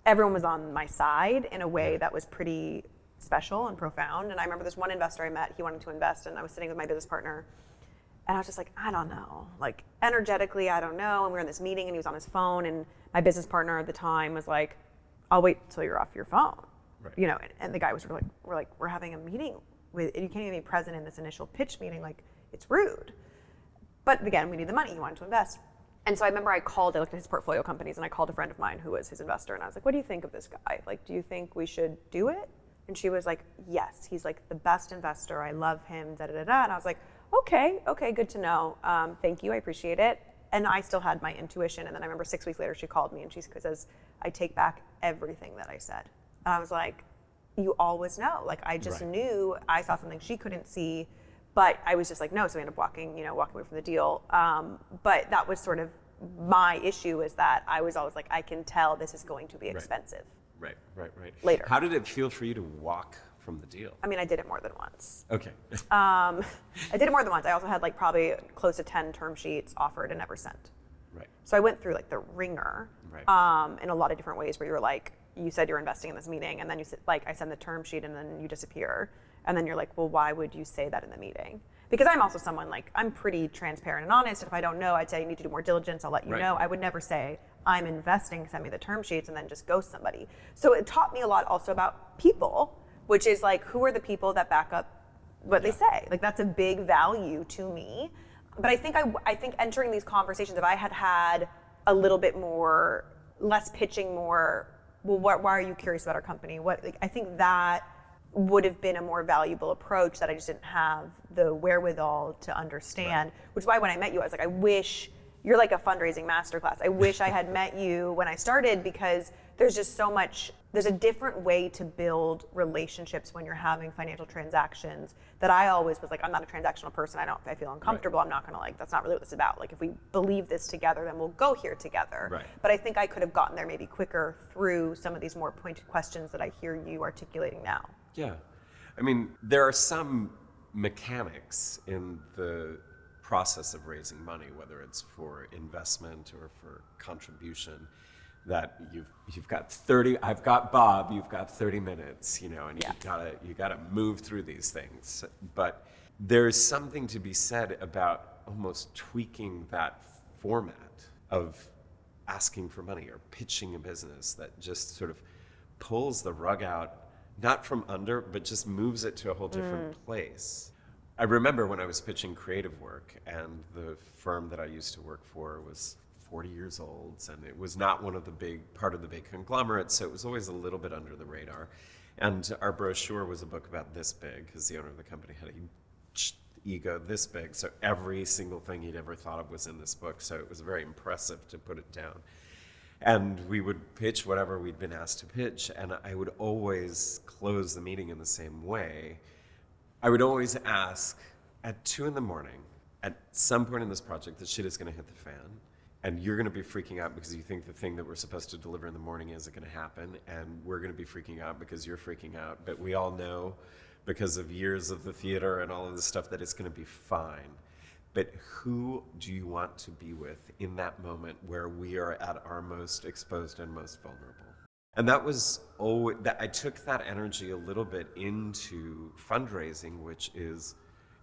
everyone was on my side in a way that was pretty special and profound. And I remember this one investor I met, he wanted to invest, and I was sitting with my business partner. And I was just like, I don't know. Like, energetically, I don't know. And we were in this meeting, and he was on his phone. And my business partner at the time was like, I'll wait till you're off your phone. Right. You know, and, and the guy was like, we're like, we're having a meeting with, and you can't even be present in this initial pitch meeting. Like, it's rude. But again, we need the money. He wanted to invest. And so I remember I called, I looked at his portfolio companies and I called a friend of mine who was his investor and I was like, what do you think of this guy? Like, do you think we should do it? And she was like, yes, he's like the best investor. I love him, da da da da. And I was like, okay, okay, good to know. Um, thank you, I appreciate it. And I still had my intuition. And then I remember six weeks later, she called me and she says, I take back everything that I said. And I was like, you always know. Like, I just Right. knew I saw something she couldn't see but I was just like, no. So we ended up walking, you know, walking away from the deal. Um, but that was sort of my issue is that I was always like, I can tell this is going to be expensive. Right, right, right. Later. How did it feel for you to walk from the deal? I mean, I did it more than once. Okay. Um, I did it more than once. I also had like probably close to 10 term sheets offered and never sent. right. So I went through like the ringer Right. um, in a lot of different ways where you were like, you said you're investing in this meeting, and then you said, like, I send the term sheet and then you disappear. And then you're like, well, why would you say that in the meeting? Because I'm also someone like, I'm pretty transparent and honest. If I don't know, I'd say you need to do more diligence. I'll let you Right. know. I would never say, I'm investing, send me the term sheets, and then just ghost somebody. So it taught me a lot also about people, which is like, who are the people that back up what they say? Like, that's a big value to me. But I think I, I think entering these conversations, if I had had a little bit more, less pitching, more, well, what, why are you curious about our company? What like, I think that would have been a more valuable approach that I just didn't have the wherewithal to understand. Which is why when I met you, I was like, I wish you're like a fundraising masterclass. I wish I had met you when I started because there's just so much there's a different way to build relationships when you're having financial transactions that I always was like I'm not a transactional person. I don't I feel uncomfortable. I'm not going to like that's not really what this is about. Like if we believe this together then we'll go here together. Right. But I think I could have gotten there maybe quicker through some of these more pointed questions that I hear you articulating now. Yeah. I mean, there are some mechanics in the process of raising money, whether it's for investment or for contribution, that you've you've got 30 I've got Bob, you've got 30 minutes, you know, and Yeah. you gotta you gotta move through these things. But there's something to be said about almost tweaking that format of asking for money or pitching a business that just sort of pulls the rug out, not from under, but just moves it to a whole different mm. place. I remember when I was pitching creative work, and the firm that I used to work for was 40 years old, and it was not one of the big part of the big conglomerates, so it was always a little bit under the radar. And our brochure was a book about this big, because the owner of the company had a ego this big, so every single thing he'd ever thought of was in this book. So it was very impressive to put it down. And we would pitch whatever we'd been asked to pitch, and I would always close the meeting in the same way. I would always ask at two in the morning, at some point in this project, the shit is going to hit the fan, and you're going to be freaking out because you think the thing that we're supposed to deliver in the morning isn't going to happen, and we're going to be freaking out because you're freaking out. But we all know, because of years of the theater and all of this stuff, that it's going to be fine. But who do you want to be with in that moment where we are at our most exposed and most vulnerable? And that was always that I took that energy a little bit into fundraising, which is,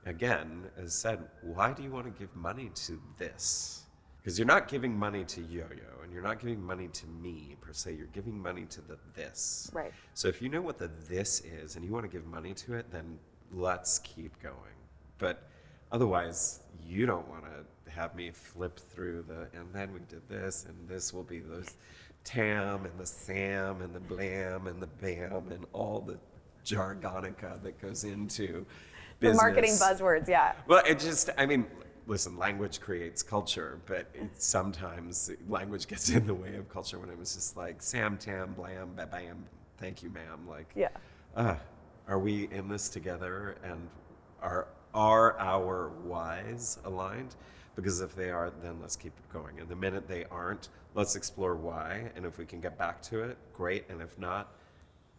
again, as said, why do you want to give money to this? Because you're not giving money to Yo-Yo, and you're not giving money to me per se. You're giving money to the this. Right. So if you know what the this is, and you want to give money to it, then let's keep going. But otherwise, you don't want to have me flip through the, and then we did this, and this will be those tam and the sam and the blam and the bam and all the jargonica that goes into The business. marketing buzzwords, yeah. Well, it just, I mean, listen, language creates culture, but it, sometimes language gets in the way of culture when it was just like Sam, Tam, Blam, ba Bam, thank you, ma'am. Like, Yeah. uh, are we in this together and are, are our whys aligned? Because if they are, then let's keep it going. And the minute they aren't, let's explore why. And if we can get back to it, great. And if not,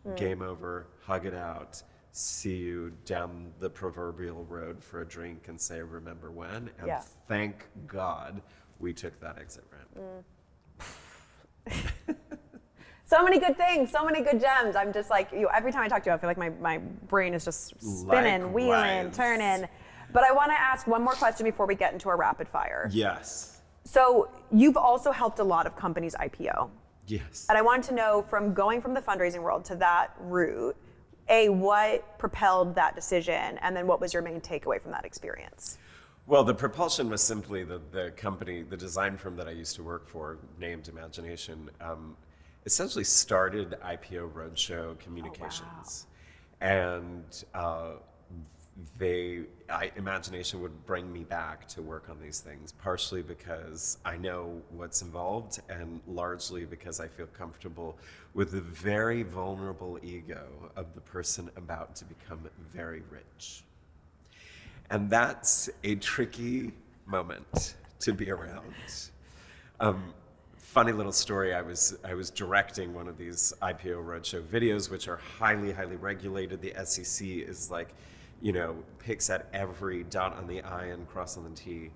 hmm. game over, hug it out, see you down the proverbial road for a drink and say, remember when? And Yeah. thank God we took that exit ramp. Hmm. So many good things, so many good gems. I'm just like, you. Every time I talk to you, I feel like my, my brain is just spinning, wheeling, turning. But I want to ask one more question before we get into our rapid fire. Yes. So you've also helped a lot of companies IPO. Yes. And I wanted to know from going from the fundraising world to that route, A, what propelled that decision? And then what was your main takeaway from that experience? Well, the propulsion was simply the, the company, the design firm that I used to work for, named Imagination, um, essentially started IPO Roadshow Communications. And uh, they, I, Imagination would bring me back to work on these things, partially because I know what's involved, and largely because I feel comfortable with the very vulnerable ego of the person about to become very rich. And that's a tricky moment to be around. Um, funny little story. I was I was directing one of these IPO roadshow videos, which are highly highly regulated. The SEC is like, you know, picks at every dot on the I and cross on the T.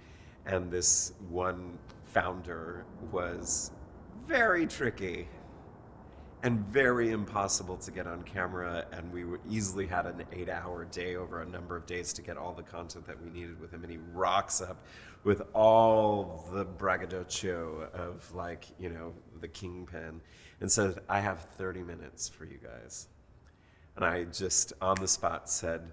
And this one founder was very tricky and very impossible to get on camera. And we easily had an eight hour day over a number of days to get all the content that we needed with him. And he rocks up with all the braggadocio of, like, you know, the kingpin and said, I have 30 minutes for you guys. And I just on the spot said,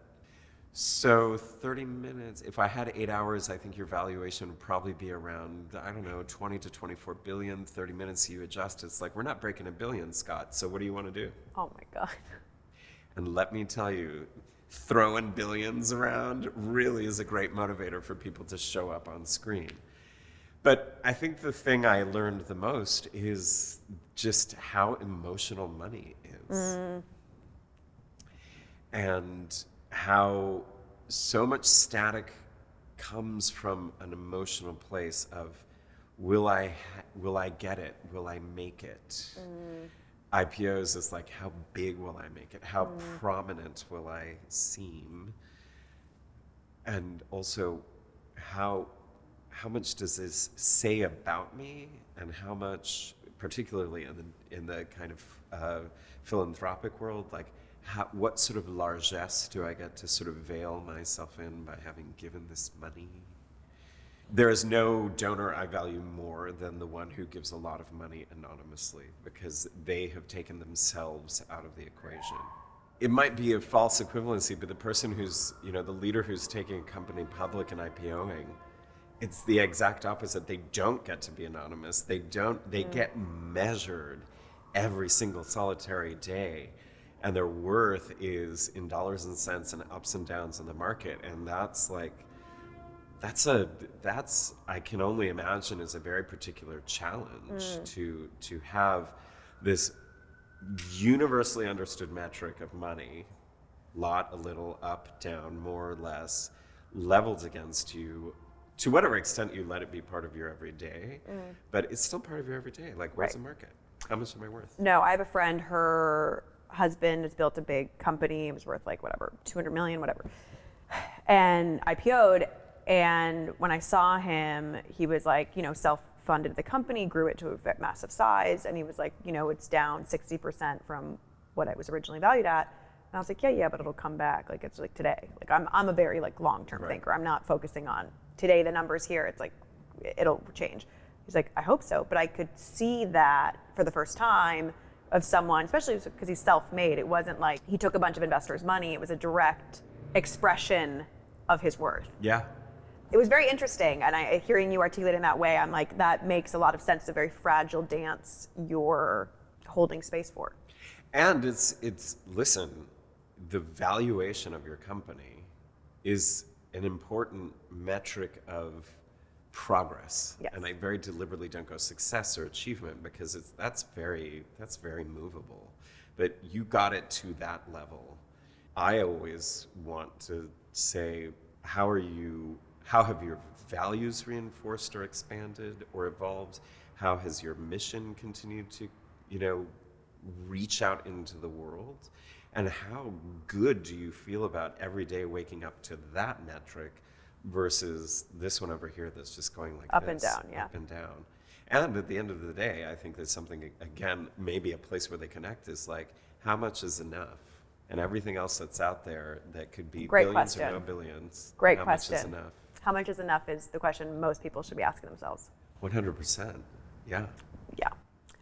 so 30 minutes, if I had eight hours, I think your valuation would probably be around, I don't know, 20 to 24 billion. 30 minutes you adjust. It's like, we're not breaking a billion, Scott. So what do you want to do? Oh my God. And let me tell you, throwing billions around really is a great motivator for people to show up on screen. But I think the thing I learned the most is just how emotional money is. Mm. And how so much static comes from an emotional place of will I ha- will I get it? Will I make it? Mm. IPOs is like how big will I make it? How prominent will I seem? And also how how much does this say about me and how much particularly in the in the kind of uh, philanthropic world like how, what sort of largesse do I get to sort of veil myself in by having given this money? There is no donor I value more than the one who gives a lot of money anonymously because they have taken themselves out of the equation. It might be a false equivalency, but the person who's, you know, the leader who's taking a company public and IPOing, it's the exact opposite. They don't get to be anonymous. They don't, they get measured every single solitary day. And their worth is in dollars and cents and ups and downs in the market. And that's like, that's a that's i can only imagine is a very particular challenge mm. to to have this universally understood metric of money lot a little up down more or less leveled against you to whatever extent you let it be part of your everyday mm. but it's still part of your everyday like where's Right. the market how much am i worth No, I have a friend, her husband has built a big company. It was worth like whatever, 200 million, whatever. And IPO'd. And when I saw him, he was like, you know, self funded the company, grew it to a massive size. And he was like, you know, it's down 60% from what it was originally valued at. And I was like, yeah, yeah, but it'll come back. Like it's like today. Like I'm, I'm a very like long term Right. thinker. I'm not focusing on today, the numbers here. It's like, it'll change. He's like, I hope so. But I could see that for the first time of someone, especially because he's self made. It wasn't like he took a bunch of investors' money, it was a direct expression of his worth. yeah It was very interesting. And I, hearing you articulate in that way, I'm like, that makes a lot of sense. The very fragile dance you're holding space for. And it's it's listen, the valuation of your company is an important metric of progress. Yes. And I very deliberately don't go success or achievement because it's that's very that's very movable. But you got it to that level. I always want to say how are you how have your values reinforced or expanded or evolved? How has your mission continued to, you know, reach out into the world? And how good do you feel about every day waking up to that metric versus this one over here that's just going like Up and down, yeah. Up and down. And at the end of the day, I think there's something, again, maybe a place where they connect is like, how much is enough? And everything else that's out there that could be Great billions question. or no billions. Great how question. much is enough? How much is enough is the question most people should be asking themselves. 100%. Yeah. Yeah.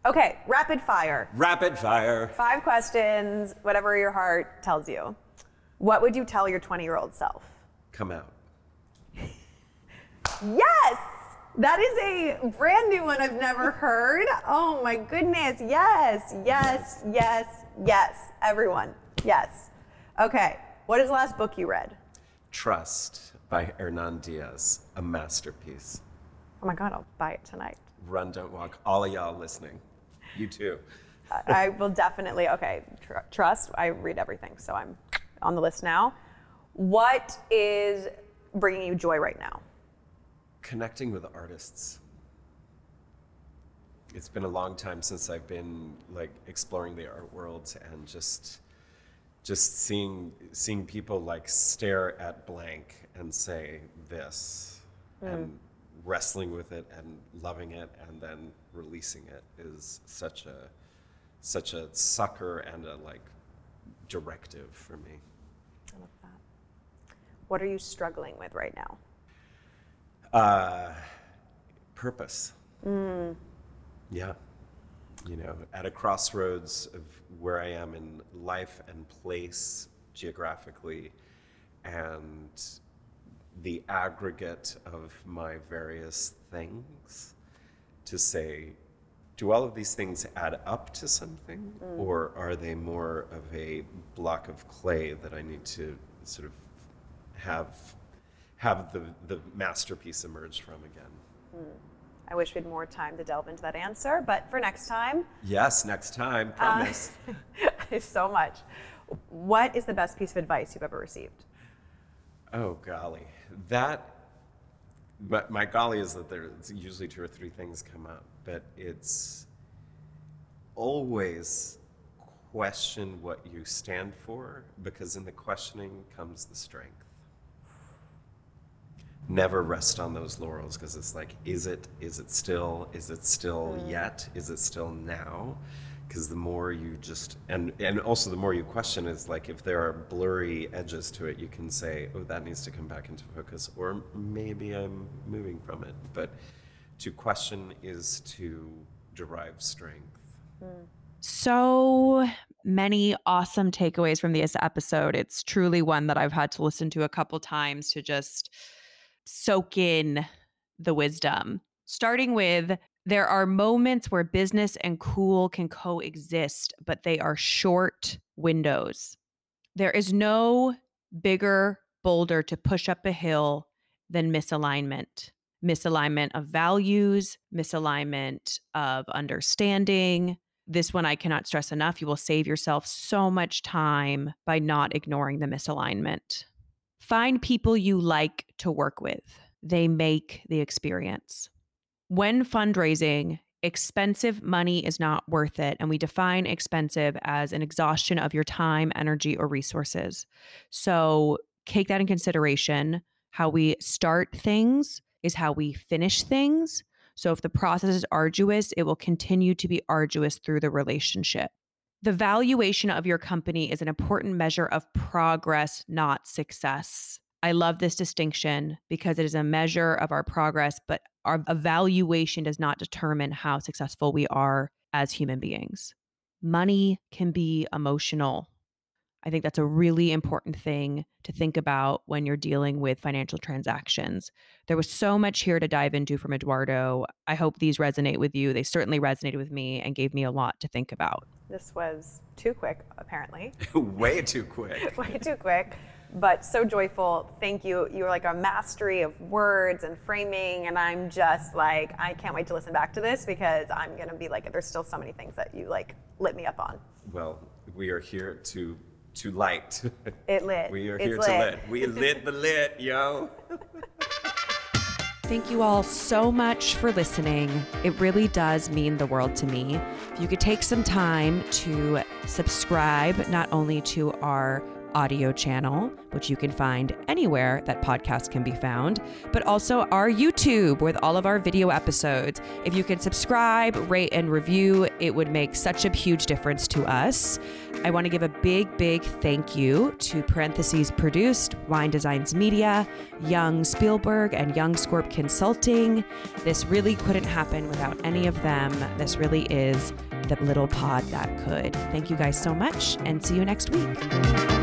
Okay, rapid fire. Rapid fire. Five questions, whatever your heart tells you. What would you tell your 20 year old self? Come out. Yes! That is a brand new one I've never heard. Oh my goodness. Yes, yes, yes, yes. Everyone. Yes. Okay. What is the last book you read? Trust by Hernan Diaz, a masterpiece. Oh my God, I'll buy it tonight. Run, don't walk. All of y'all listening. You too. I- will definitely, okay, tr- trust. I read everything, so I'm on the list now. What is bringing you joy right now? Connecting with artists. It's been a long time since I've been like exploring the art world and just just seeing seeing people like stare at blank and say this and wrestling with it and loving it and then releasing it is such a such a sucker and a like directive for me. I love that. What are you struggling with right now? Uh, purpose. Yeah. You know, at a crossroads of where I am in life and place geographically, and the aggregate of my various things to say, do all of these things add up to something, mm. or are they more of a block of clay that I need to sort of have have the, the masterpiece emerge from again? Hmm. I wish we had more time to delve into that answer, but for next time, Yes, next time, promise. Uh, so much. What is the best piece of advice you've ever received? oh golly, that. But my golly is that there's usually two or three things come up, but it's always question what you stand for because in the questioning comes the strength. Never rest on those laurels because it's like, is it, is it still, is it still mm. yet, is it still now? Because the more you just, and, and also the more you question is like, if there are blurry edges to it, you can say, oh, that needs to come back into focus, or maybe I'm moving from it. But to question is to derive strength. Mm. so many awesome takeaways from this episode. It's truly one that I've had to listen to a couple times to just soak in the wisdom. Starting with there are moments where business and cool can coexist, but they are short windows. There is no bigger boulder to push up a hill than misalignment. Misalignment of values, misalignment of understanding, this one I cannot stress enough. You will save yourself so much time by not ignoring the misalignment. Find people you like to work with, they make the experience. When fundraising, expensive money is not worth it. And we define expensive as an exhaustion of your time, energy, or resources. So take that in consideration. How we start things is how we finish things. So if the process is arduous, it will continue to be arduous through the relationship. The valuation of your company is an important measure of progress, not success. I love this distinction because it is a measure of our progress, but our evaluation does not determine how successful we are as human beings. Money can be emotional. I think that's a really important thing to think about when you're dealing with financial transactions. There was so much here to dive into from Eduardo. I hope these resonate with you. They certainly resonated with me and gave me a lot to think about. This was too quick, apparently. Way too quick. Way too quick, but so joyful. Thank you. You're like a mastery of words and framing, and I'm just like, I can't wait to listen back to this because I'm gonna be like, there's still so many things that you like lit me up on. Well, we are here to to light. It lit. we are It's here to lit. lit. We lit the lit, yo. Thank you all so much for listening. It really does mean the world to me. If you could take some time to subscribe not only to our audio channel, which you can find anywhere that podcasts can be found, but also our YouTube with all of our video episodes. If you can subscribe, rate, and review, it would make such a huge difference to us. I want to give a big, big thank you to Parentheses Produced, Wine Designs Media, Young Spielberg, and Young Scorp Consulting. This really couldn't happen without any of them. This really is the little pod that could. Thank you guys so much and see you next week.